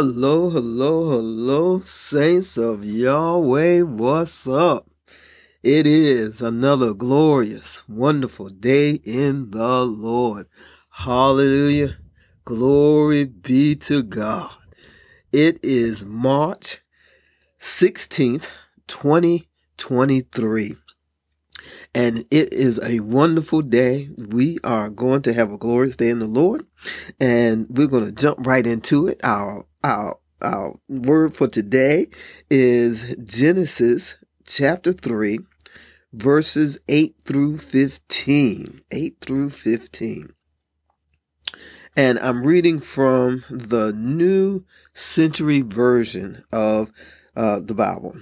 Hello, hello, hello, saints of Yahweh, what's up? It is another glorious, wonderful day in the Lord. Hallelujah. Glory be to God. It is March 16th, 2023. And it is a wonderful day. We are going to have a glorious day in the Lord. And we're going to jump right into it. Our, our, our word for today is Genesis chapter 3, verses 8 through 15. 8 through 15. And I'm reading from the New Century Version of uh, the Bible.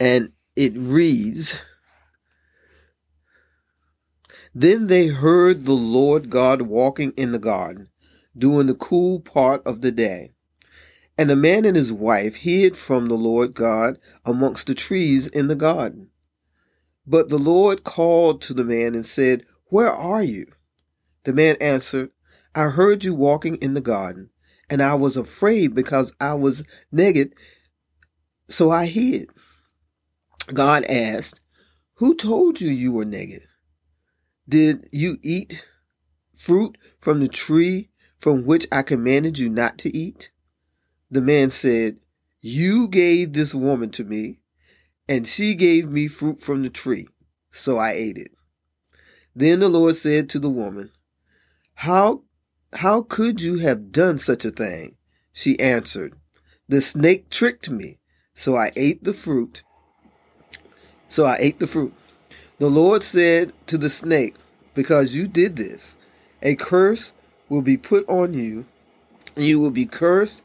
And it reads Then they heard the Lord God walking in the garden during the cool part of the day. And the man and his wife hid from the Lord God amongst the trees in the garden. But the Lord called to the man and said, Where are you? The man answered, I heard you walking in the garden, and I was afraid because I was naked, so I hid. God asked, Who told you you were naked? Did you eat fruit from the tree from which I commanded you not to eat? The man said, You gave this woman to me, and she gave me fruit from the tree, so I ate it. Then the Lord said to the woman, How how could you have done such a thing? She answered, The snake tricked me, so I ate the fruit. So I ate the fruit. The Lord said to the snake, Because you did this, a curse will be put on you, and you will be cursed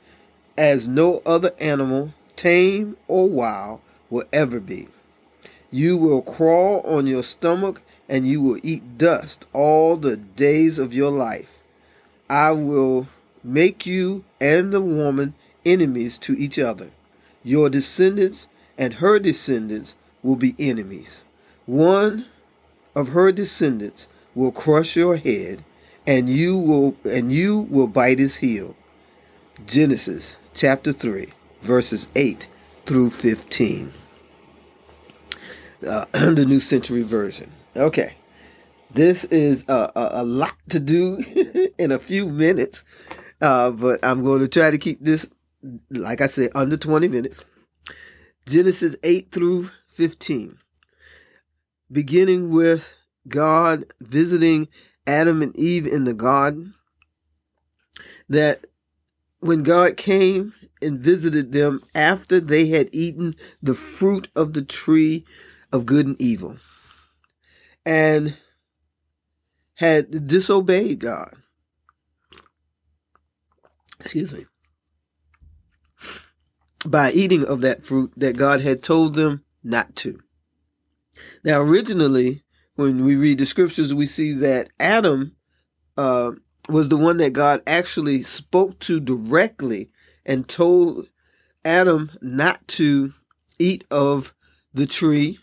as no other animal, tame or wild, will ever be. You will crawl on your stomach, and you will eat dust all the days of your life. I will make you and the woman enemies to each other. Your descendants and her descendants will be enemies. One of her descendants will crush your head, and you will and you will bite his heel. Genesis chapter 3, verses 8 through 15. Uh, the New Century Version. Okay. This is a, a, a lot to do in a few minutes, uh, but I'm going to try to keep this, like I said, under 20 minutes. Genesis 8 through 15. Beginning with God visiting Adam and Eve in the garden. That when God came and visited them after they had eaten the fruit of the tree of good and evil. And had disobeyed God. Excuse me. By eating of that fruit that God had told them not to. Now, originally, when we read the scriptures, we see that Adam uh, was the one that God actually spoke to directly and told Adam not to eat of the tree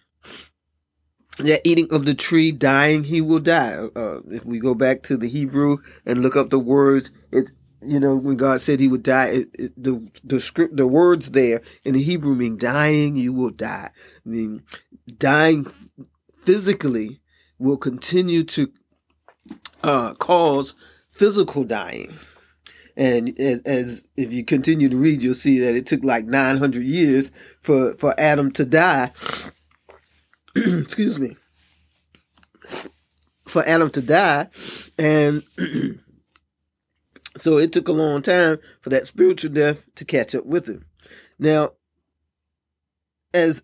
that eating of the tree, dying, he will die. Uh, if we go back to the Hebrew and look up the words, it's you know when God said he would die, it, it, the the script, the words there in the Hebrew mean dying, you will die. I mean, dying physically will continue to uh, cause physical dying. And as, as, if you continue to read, you'll see that it took like 900 years for, for Adam to die excuse me, for Adam to die. And so it took a long time for that spiritual death to catch up with him. Now, as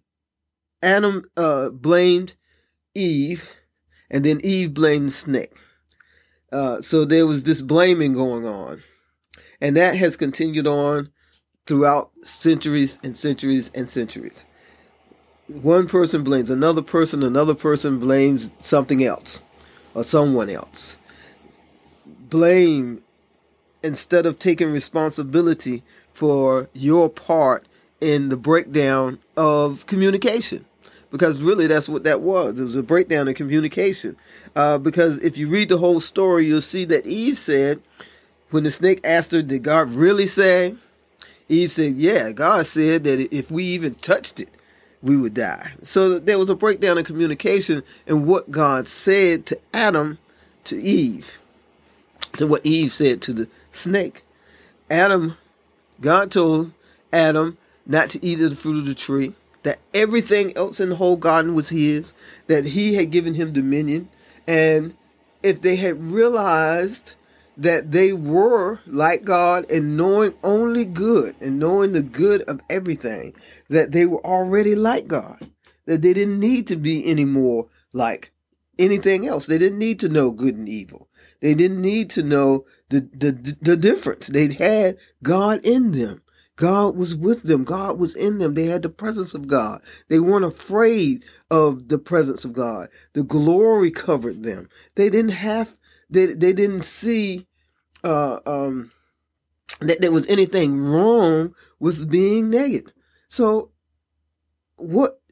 Adam uh, blamed Eve, and then Eve blamed the snake. Uh, so there was this blaming going on. And that has continued on throughout centuries and centuries and centuries one person blames another person, another person blames something else or someone else. Blame instead of taking responsibility for your part in the breakdown of communication. Because really, that's what that was. It was a breakdown in communication. Uh, because if you read the whole story, you'll see that Eve said, when the snake asked her, Did God really say? Eve said, Yeah, God said that if we even touched it, we would die. So there was a breakdown in communication in what God said to Adam to Eve, to what Eve said to the snake. Adam, God told Adam not to eat of the fruit of the tree, that everything else in the whole garden was his, that he had given him dominion. And if they had realized that they were like God and knowing only good and knowing the good of everything, that they were already like God, that they didn't need to be any more like anything else. They didn't need to know good and evil. They didn't need to know the, the, the difference. They had God in them. God was with them. God was in them. They had the presence of God. They weren't afraid of the presence of God. The glory covered them. They didn't have, they, they didn't see uh, um, that there was anything wrong with being naked. So what?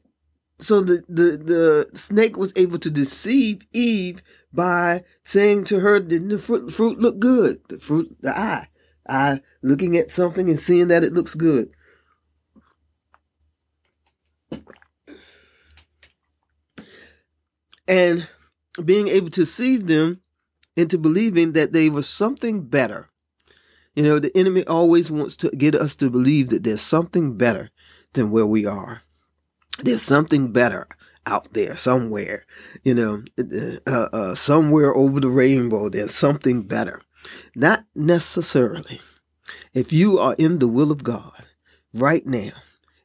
So the, the, the snake was able to deceive Eve by saying to her, didn't the fruit, fruit look good? The fruit, the eye, eye looking at something and seeing that it looks good. And being able to deceive them into believing that they were something better. You know, the enemy always wants to get us to believe that there's something better than where we are. There's something better out there somewhere, you know, uh, uh, somewhere over the rainbow, there's something better. Not necessarily. If you are in the will of God right now,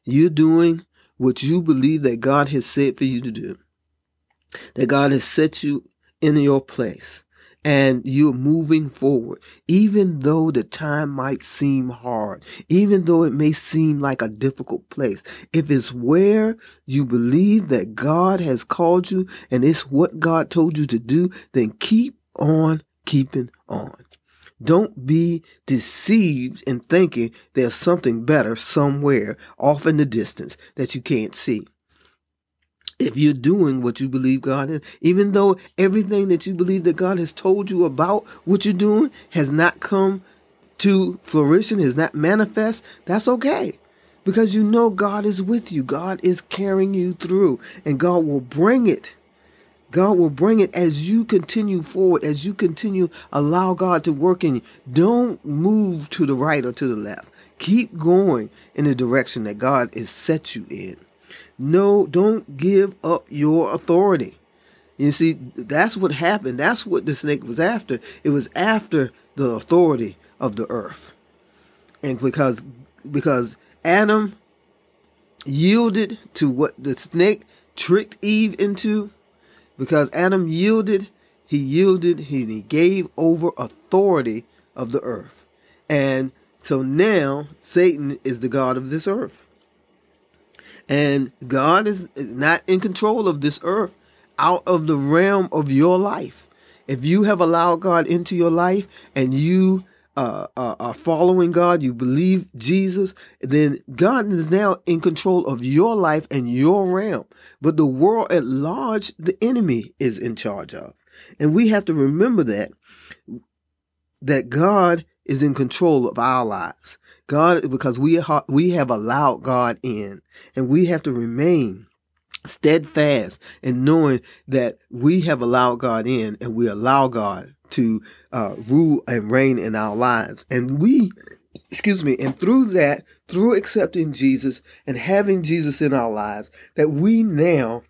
you're doing what you believe that God has said for you to do, that God has set you in your place, and you're moving forward, even though the time might seem hard, even though it may seem like a difficult place. If it's where you believe that God has called you and it's what God told you to do, then keep on keeping on. Don't be deceived in thinking there's something better somewhere off in the distance that you can't see if you're doing what you believe God is, even though everything that you believe that God has told you about what you're doing has not come to fruition, has not manifest, that's okay. Because you know God is with you. God is carrying you through, and God will bring it. God will bring it as you continue forward, as you continue allow God to work in you. Don't move to the right or to the left. Keep going in the direction that God has set you in. No, don't give up your authority. You see, that's what happened. That's what the snake was after. It was after the authority of the earth. And because because Adam yielded to what the snake tricked Eve into, because Adam yielded, he yielded, he, he gave over authority of the earth. And so now Satan is the God of this earth. And God is not in control of this earth out of the realm of your life. If you have allowed God into your life and you uh, uh, are following God, you believe Jesus, then God is now in control of your life and your realm. But the world at large, the enemy is in charge of. And we have to remember that, that God is in control of our lives. God, because we ha- we have allowed God in, and we have to remain steadfast in knowing that we have allowed God in, and we allow God to uh, rule and reign in our lives, and we. Excuse me, and through that, through accepting Jesus and having Jesus in our lives, that we now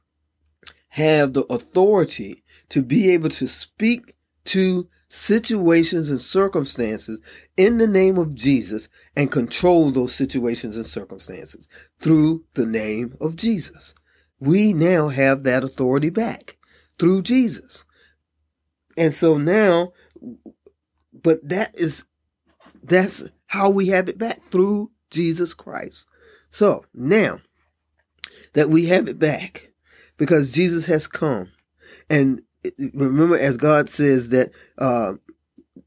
have the authority to be able to speak to situations and circumstances in the name of Jesus and control those situations and circumstances through the name of Jesus. We now have that authority back through Jesus. And so now, but that is, that's how we have it back through Jesus Christ. So now that we have it back because Jesus has come and remember as God says that uh,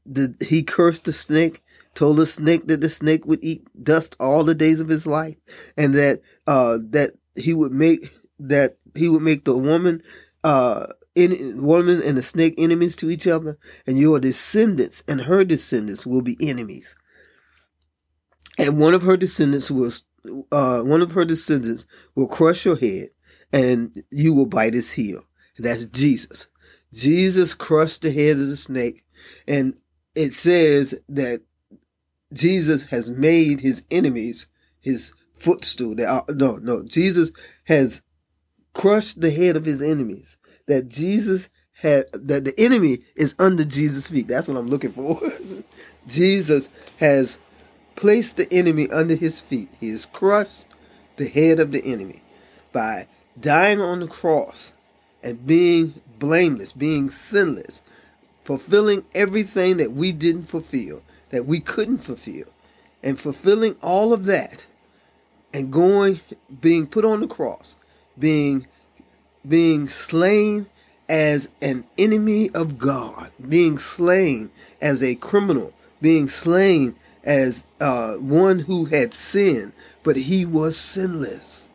the, he cursed the snake, told the snake that the snake would eat dust all the days of his life, and that uh, that he would make that he would make the woman uh, in, woman and the snake enemies to each other, and your descendants and her descendants will be enemies. And one of her descendants will, uh, one of her descendants will crush your head, and you will bite his heel. That's Jesus. Jesus crushed the head of the snake, and it says that Jesus has made his enemies his footstool. That are, no, no, Jesus has crushed the head of his enemies. That Jesus had that the enemy is under Jesus' feet. That's what I'm looking for. Jesus has placed the enemy under his feet. He has crushed the head of the enemy by dying on the cross and being blameless, being sinless, fulfilling everything that we didn't fulfill, that we couldn't fulfill, and fulfilling all of that and going, being put on the cross, being, being slain as an enemy of God, being slain as a criminal, being slain as uh, one who had sinned, but he was sinless.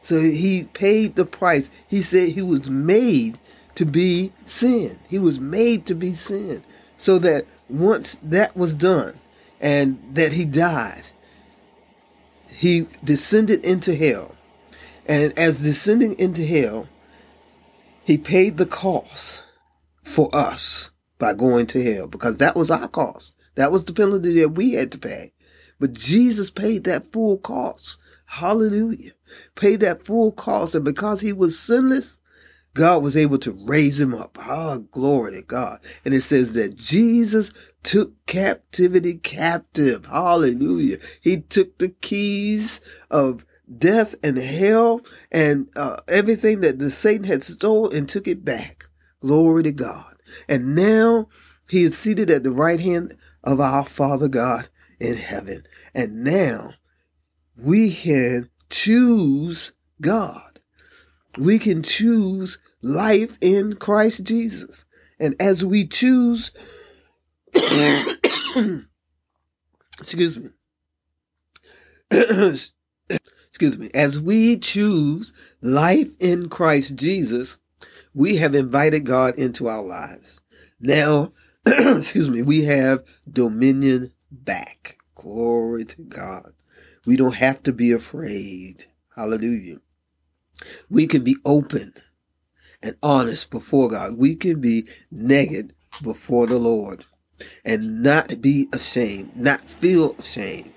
So he paid the price. He said he was made to be sin. He was made to be sin. So that once that was done and that he died, he descended into hell. And as descending into hell, he paid the cost for us by going to hell because that was our cost. That was the penalty that we had to pay. But Jesus paid that full cost. Hallelujah. Paid that full cost. And because he was sinless, God was able to raise him up. Ah, glory to God. And it says that Jesus took captivity captive. Hallelujah. He took the keys of death and hell and uh, everything that the Satan had stole and took it back. Glory to God. And now he is seated at the right hand of our Father God in heaven. And now we can choose God. We can choose life in Christ Jesus. And as we choose, excuse me, excuse me, as we choose life in Christ Jesus, we have invited God into our lives. Now, excuse me, we have dominion back. Glory to God. We don't have to be afraid. Hallelujah. We can be open and honest before God. We can be naked before the Lord and not be ashamed, not feel ashamed,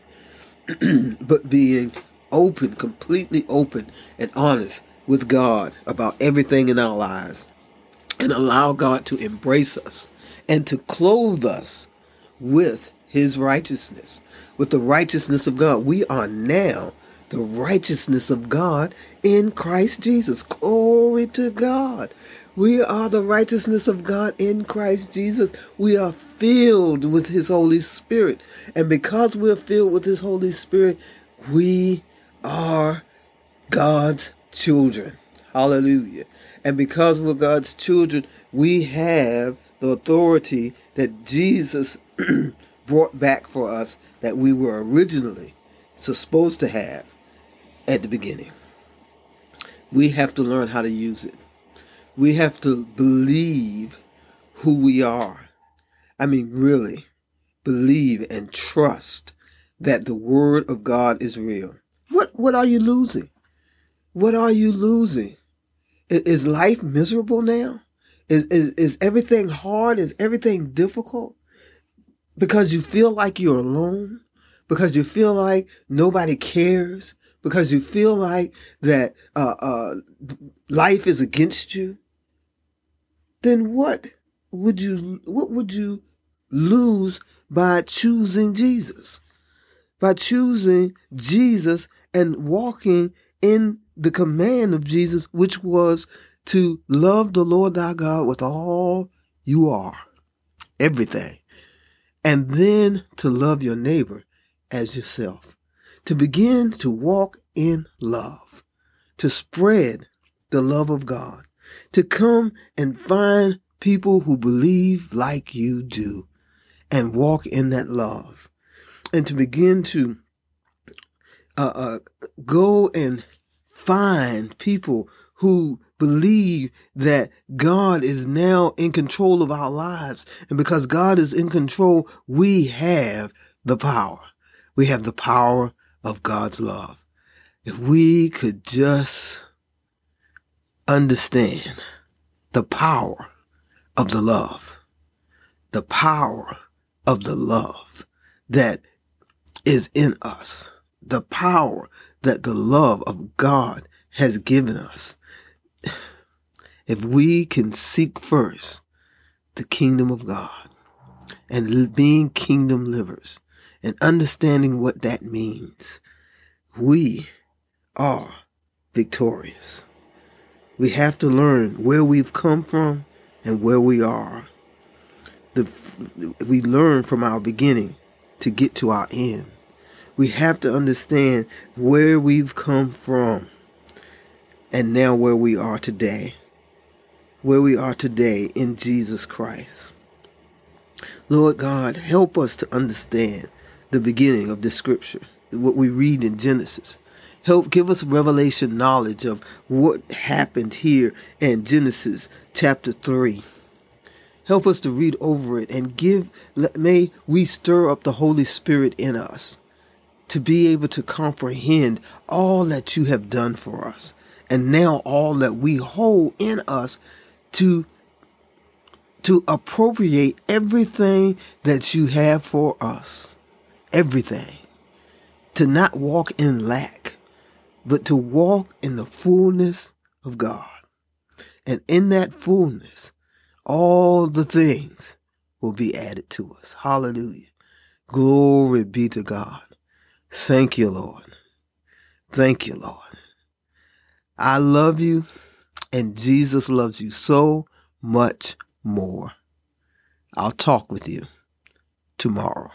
but being open, completely open and honest with God about everything in our lives and allow God to embrace us and to clothe us with his righteousness, with the righteousness of God. We are now the righteousness of God in Christ Jesus. Glory to God. We are the righteousness of God in Christ Jesus. We are filled with His Holy Spirit. And because we're filled with His Holy Spirit, we are God's children. Hallelujah. And because we're God's children, we have the authority that Jesus brought back for us that we were originally supposed to have at the beginning. We have to learn how to use it. We have to believe who we are. I mean, really believe and trust that the word of God is real. What what are you losing? What are you losing? Is life miserable now? Is, is, is everything hard? Is everything difficult? Because you feel like you're alone? Because you feel like nobody cares? because you feel like that uh, uh, life is against you, then what would you what would you lose by choosing Jesus? By choosing Jesus and walking in the command of Jesus, which was to love the Lord thy God with all you are, everything, and then to love your neighbor as yourself. To begin to walk in love, to spread the love of God, to come and find people who believe like you do and walk in that love, and to begin to uh, uh, go and find people who believe that God is now in control of our lives. And because God is in control, we have the power. We have the power of God's love. If we could just understand the power of the love, the power of the love that is in us, the power that the love of God has given us. If we can seek first the kingdom of God and being kingdom livers and understanding what that means, we are victorious. We have to learn where we've come from and where we are. The, we learn from our beginning to get to our end. We have to understand where we've come from and now where we are today. Where we are today in Jesus Christ. Lord God, help us to understand the beginning of this scripture, what we read in Genesis. Help give us revelation knowledge of what happened here in Genesis chapter 3. Help us to read over it and give, may we stir up the Holy Spirit in us to be able to comprehend all that you have done for us. And now all that we hold in us to to appropriate everything that you have for us. Everything. To not walk in lack but to walk in the fullness of God. And in that fullness all the things will be added to us. Hallelujah. Glory be to God Thank you, Lord. Thank you, Lord. I love you, and Jesus loves you so much more. I'll talk with you tomorrow.